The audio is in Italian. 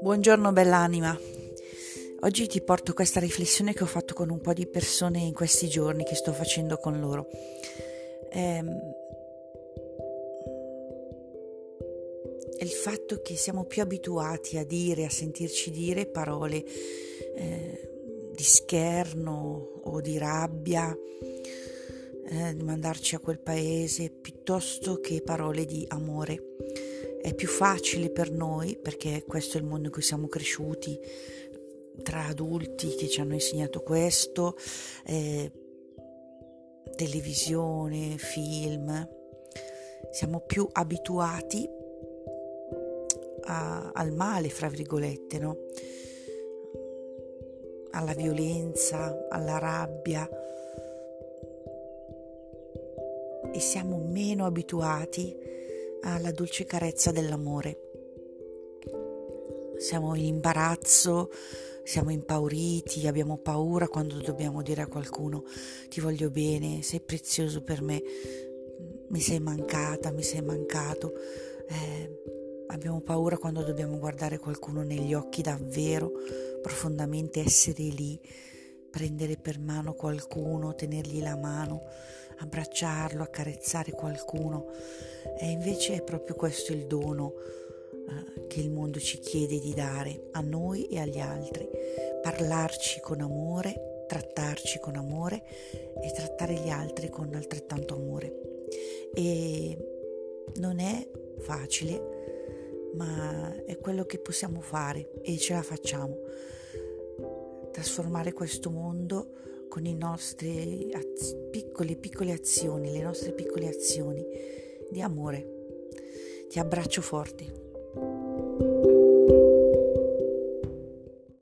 Buongiorno bell'anima. Oggi ti porto questa riflessione che ho fatto con un po' di persone in questi giorni che sto facendo con loro. Ehm, il fatto che siamo più abituati a dire, a sentirci dire parole eh, di scherno o di rabbia, eh, di mandarci a quel paese, piuttosto che parole di amore. È più facile per noi, perché questo è il mondo in cui siamo cresciuti, tra adulti che ci hanno insegnato questo, eh, televisione, film, siamo più abituati a, al male, fra virgolette, no? alla violenza, alla rabbia e siamo meno abituati alla dolce carezza dell'amore. Siamo in imbarazzo, siamo impauriti, abbiamo paura quando dobbiamo dire a qualcuno ti voglio bene, sei prezioso per me, mi sei mancata, mi sei mancato. Eh, Abbiamo paura quando dobbiamo guardare qualcuno negli occhi davvero, profondamente essere lì, prendere per mano qualcuno, tenergli la mano, abbracciarlo, accarezzare qualcuno. E invece è proprio questo il dono eh, che il mondo ci chiede di dare a noi e agli altri. Parlarci con amore, trattarci con amore e trattare gli altri con altrettanto amore. E non è facile ma è quello che possiamo fare e ce la facciamo. Trasformare questo mondo con le nostre az- piccole, piccole azioni, le nostre piccole azioni di amore. Ti abbraccio forte.